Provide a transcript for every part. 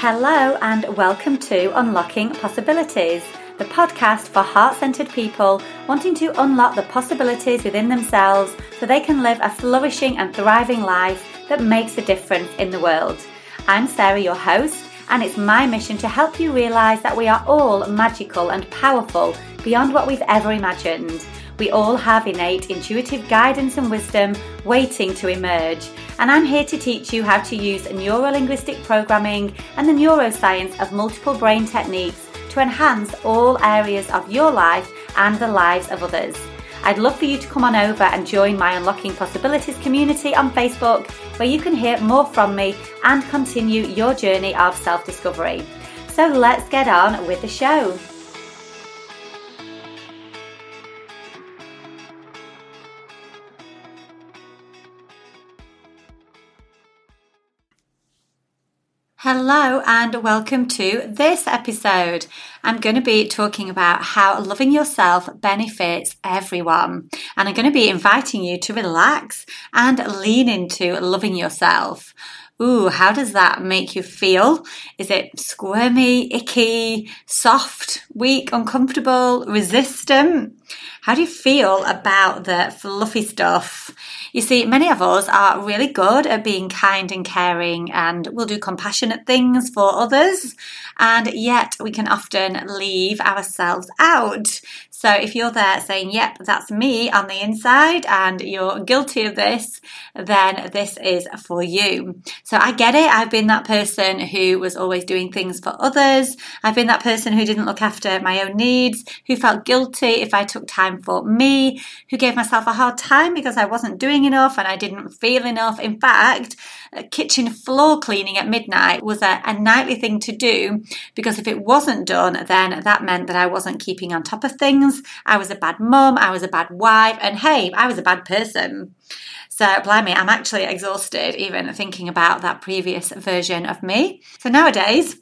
Hello, and welcome to Unlocking Possibilities, the podcast for heart centered people wanting to unlock the possibilities within themselves so they can live a flourishing and thriving life that makes a difference in the world. I'm Sarah, your host, and it's my mission to help you realize that we are all magical and powerful beyond what we've ever imagined. We all have innate intuitive guidance and wisdom waiting to emerge. And I'm here to teach you how to use neuro-linguistic programming and the neuroscience of multiple brain techniques to enhance all areas of your life and the lives of others. I'd love for you to come on over and join my Unlocking Possibilities community on Facebook, where you can hear more from me and continue your journey of self discovery. So let's get on with the show. Hello, and welcome to this episode. I'm going to be talking about how loving yourself benefits everyone. And I'm going to be inviting you to relax and lean into loving yourself. Ooh, how does that make you feel? Is it squirmy, icky, soft, weak, uncomfortable, resistant? How do you feel about the fluffy stuff? You see, many of us are really good at being kind and caring and will do compassionate things for others, and yet we can often leave ourselves out. So if you're there saying, yep, that's me on the inside and you're guilty of this, then this is for you. So I get it. I've been that person who was always doing things for others. I've been that person who didn't look after my own needs, who felt guilty if I took time for me, who gave myself a hard time because I wasn't doing enough and I didn't feel enough. In fact, kitchen floor cleaning at midnight was a, a nightly thing to do because if it wasn't done, then that meant that I wasn't keeping on top of things. I was a bad mum, I was a bad wife, and hey, I was a bad person. So, blimey, I'm actually exhausted even thinking about that previous version of me. So, nowadays,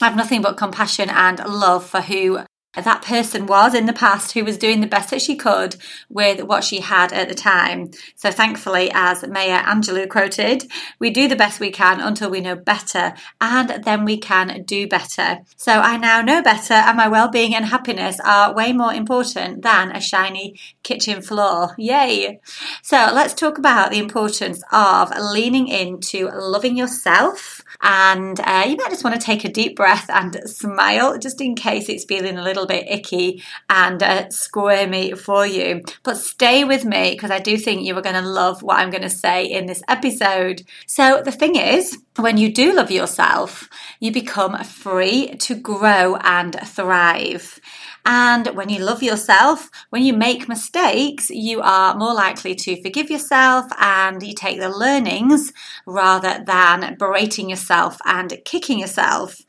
I have nothing but compassion and love for who that person was in the past who was doing the best that she could with what she had at the time. So thankfully, as Maya Angelou quoted, we do the best we can until we know better and then we can do better. So I now know better and my well-being and happiness are way more important than a shiny kitchen floor. Yay! So let's talk about the importance of leaning into loving yourself and uh, you might just want to take a deep breath and smile just in case it's feeling a little bit icky and uh, squirmy for you. But stay with me because I do think you are going to love what I'm going to say in this episode. So, the thing is, when you do love yourself, you become free to grow and thrive. And when you love yourself, when you make mistakes, you are more likely to forgive yourself and you take the learnings rather than berating yourself and kicking yourself.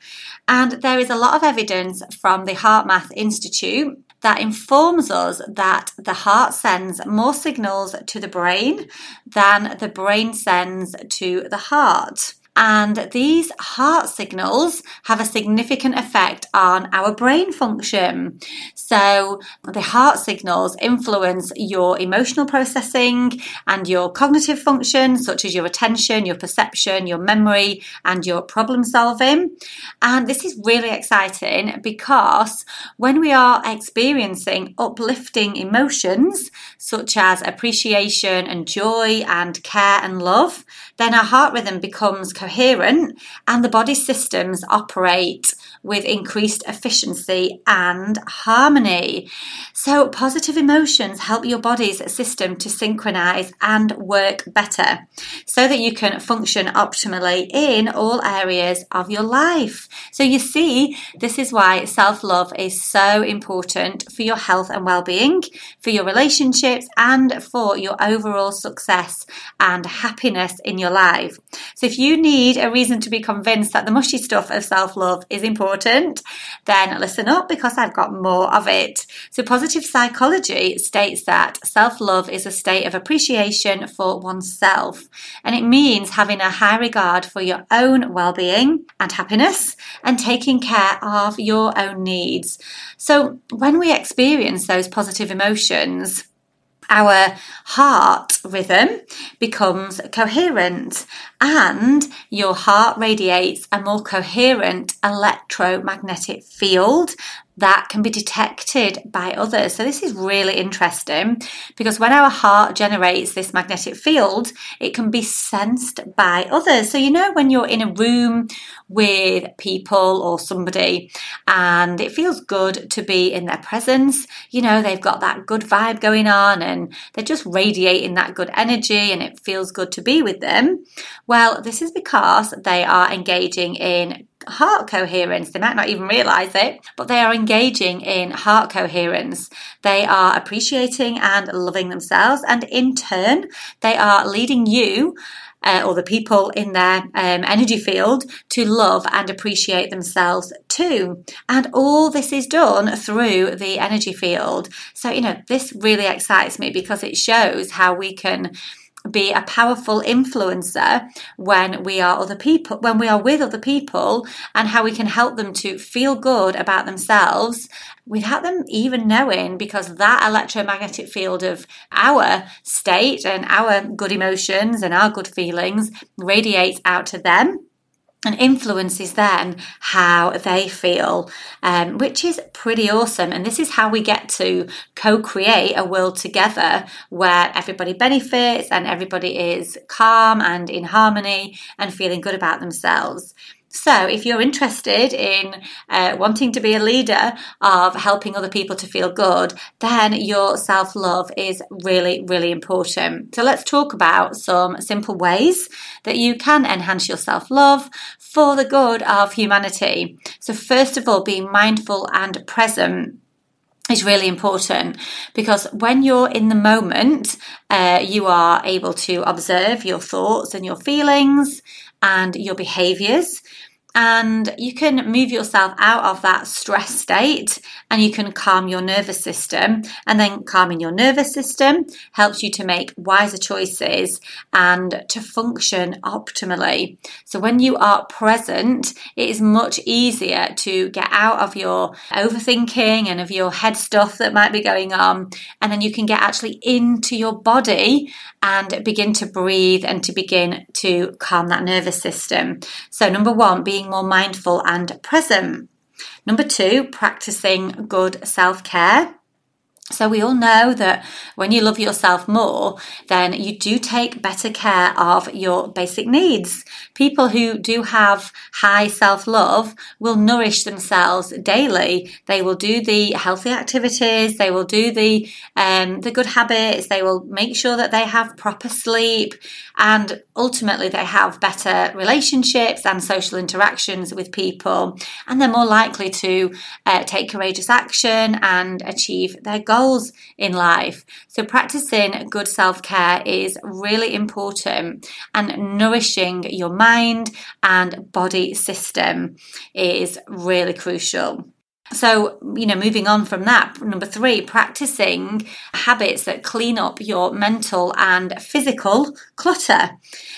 And there is a lot of evidence from the HeartMath Institute that informs us that the heart sends more signals to the brain than the brain sends to the heart. And these heart signals have a significant effect on our brain function. So, the heart signals influence your emotional processing and your cognitive function, such as your attention, your perception, your memory, and your problem solving. And this is really exciting because when we are experiencing uplifting emotions, such as appreciation and joy and care and love, then our heart rhythm becomes coherent and the body systems operate with increased efficiency and harmony. So, positive emotions help your body's system to synchronize and work better so that you can function optimally in all areas of your life. So, you see, this is why self love is so important for your health and well being, for your relationships, and for your overall success and happiness in your life. So, if you need a reason to be convinced that the mushy stuff of self love is important, important, then listen up because I've got more of it. So, positive psychology states that self love is a state of appreciation for oneself, and it means having a high regard for your own well being and happiness and taking care of your own needs. So, when we experience those positive emotions, our heart rhythm becomes coherent and your heart radiates a more coherent electromagnetic field that can be detected by others. So, this is really interesting because when our heart generates this magnetic field, it can be sensed by others. So, you know, when you're in a room with people or somebody and it feels good to be in their presence, you know, they've got that good vibe going on and they're just radiating that good energy and it feels good to be with them. Well, this is because they are engaging in heart coherence. They might not even realize it, but they are engaging in heart coherence. They are appreciating and loving themselves, and in turn, they are leading you. Uh, or the people in their um, energy field to love and appreciate themselves too. And all this is done through the energy field. So, you know, this really excites me because it shows how we can be a powerful influencer when we are other people when we are with other people and how we can help them to feel good about themselves without them even knowing because that electromagnetic field of our state and our good emotions and our good feelings radiates out to them and influences then how they feel, um, which is pretty awesome. And this is how we get to co create a world together where everybody benefits and everybody is calm and in harmony and feeling good about themselves. So, if you're interested in uh, wanting to be a leader of helping other people to feel good, then your self love is really, really important. So, let's talk about some simple ways that you can enhance your self love for the good of humanity. So, first of all, being mindful and present is really important because when you're in the moment, uh, you are able to observe your thoughts and your feelings and your behaviors and you can move yourself out of that stress state and you can calm your nervous system. And then calming your nervous system helps you to make wiser choices and to function optimally. So when you are present it is much easier to get out of your overthinking and of your head stuff that might be going on. And then you can get actually into your body and begin to breathe and to begin to calm that nervous system. So number one being being more mindful and present. Number two, practicing good self care. So, we all know that when you love yourself more, then you do take better care of your basic needs. People who do have high self love will nourish themselves daily. They will do the healthy activities, they will do the, um, the good habits, they will make sure that they have proper sleep, and ultimately they have better relationships and social interactions with people. And they're more likely to uh, take courageous action and achieve their goals goals in life. So, practicing good self care is really important, and nourishing your mind and body system is really crucial. So, you know, moving on from that, number three, practicing habits that clean up your mental and physical clutter.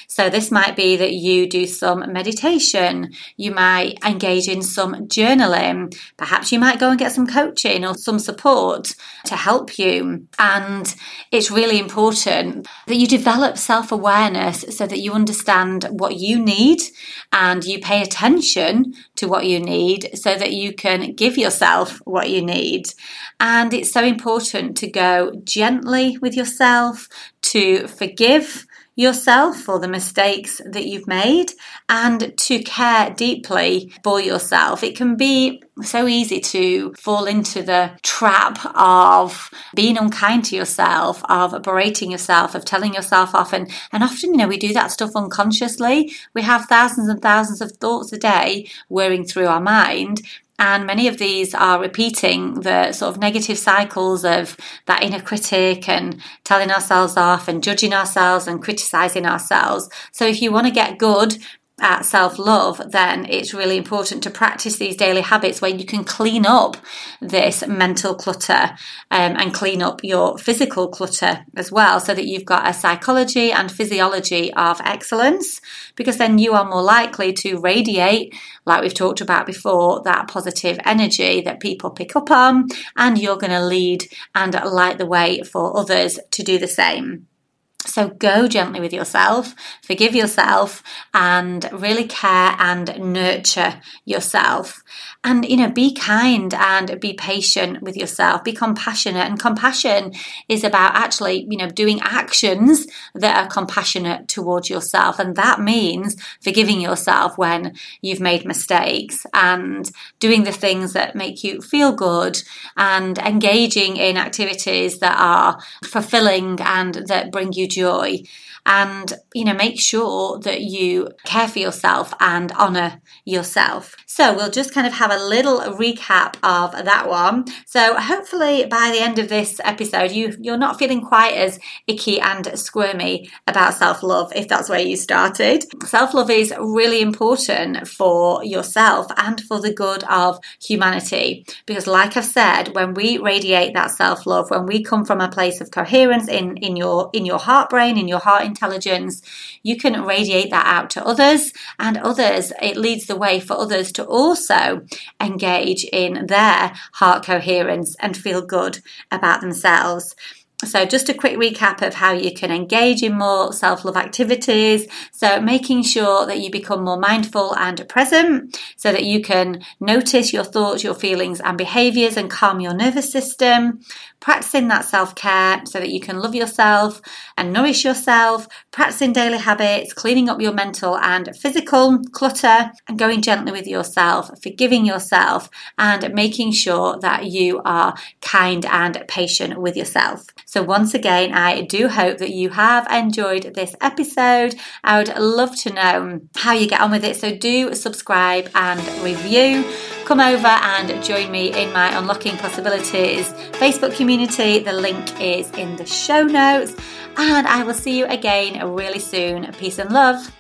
So, this might be that you do some meditation, you might engage in some journaling, perhaps you might go and get some coaching or some support to help you. And it's really important that you develop self awareness so that you understand what you need and you pay attention to what you need so that you can give yourself what you need. And it's so important to go gently with yourself, to forgive yourself for the mistakes that you've made and to care deeply for yourself. It can be so easy to fall into the trap of being unkind to yourself, of berating yourself, of telling yourself off. And, and often, you know, we do that stuff unconsciously. We have thousands and thousands of thoughts a day whirring through our mind. And many of these are repeating the sort of negative cycles of that inner critic and telling ourselves off and judging ourselves and criticizing ourselves. So if you want to get good at self love, then it's really important to practice these daily habits where you can clean up this mental clutter um, and clean up your physical clutter as well, so that you've got a psychology and physiology of excellence, because then you are more likely to radiate, like we've talked about before, that positive energy that people pick up on, and you're going to lead and light the way for others to do the same. So go gently with yourself, forgive yourself, and really care and nurture yourself. And, you know, be kind and be patient with yourself, be compassionate. And compassion is about actually, you know, doing actions that are compassionate towards yourself. And that means forgiving yourself when you've made mistakes and doing the things that make you feel good and engaging in activities that are fulfilling and that bring you joy and you know make sure that you care for yourself and honor yourself. So we'll just kind of have a little recap of that one. So hopefully by the end of this episode you you're not feeling quite as icky and squirmy about self-love if that's where you started. Self-love is really important for yourself and for the good of humanity. Because like i've said when we radiate that self-love when we come from a place of coherence in in your in your heart brain in your heart intelligence, you can radiate that out to others, and others, it leads the way for others to also engage in their heart coherence and feel good about themselves. So, just a quick recap of how you can engage in more self love activities. So, making sure that you become more mindful and present so that you can notice your thoughts, your feelings, and behaviors and calm your nervous system. Practicing that self care so that you can love yourself and nourish yourself. Practicing daily habits, cleaning up your mental and physical clutter, and going gently with yourself, forgiving yourself, and making sure that you are kind and patient with yourself. So, once again, I do hope that you have enjoyed this episode. I would love to know how you get on with it. So, do subscribe and review. Come over and join me in my Unlocking Possibilities Facebook community. The link is in the show notes. And I will see you again really soon. Peace and love.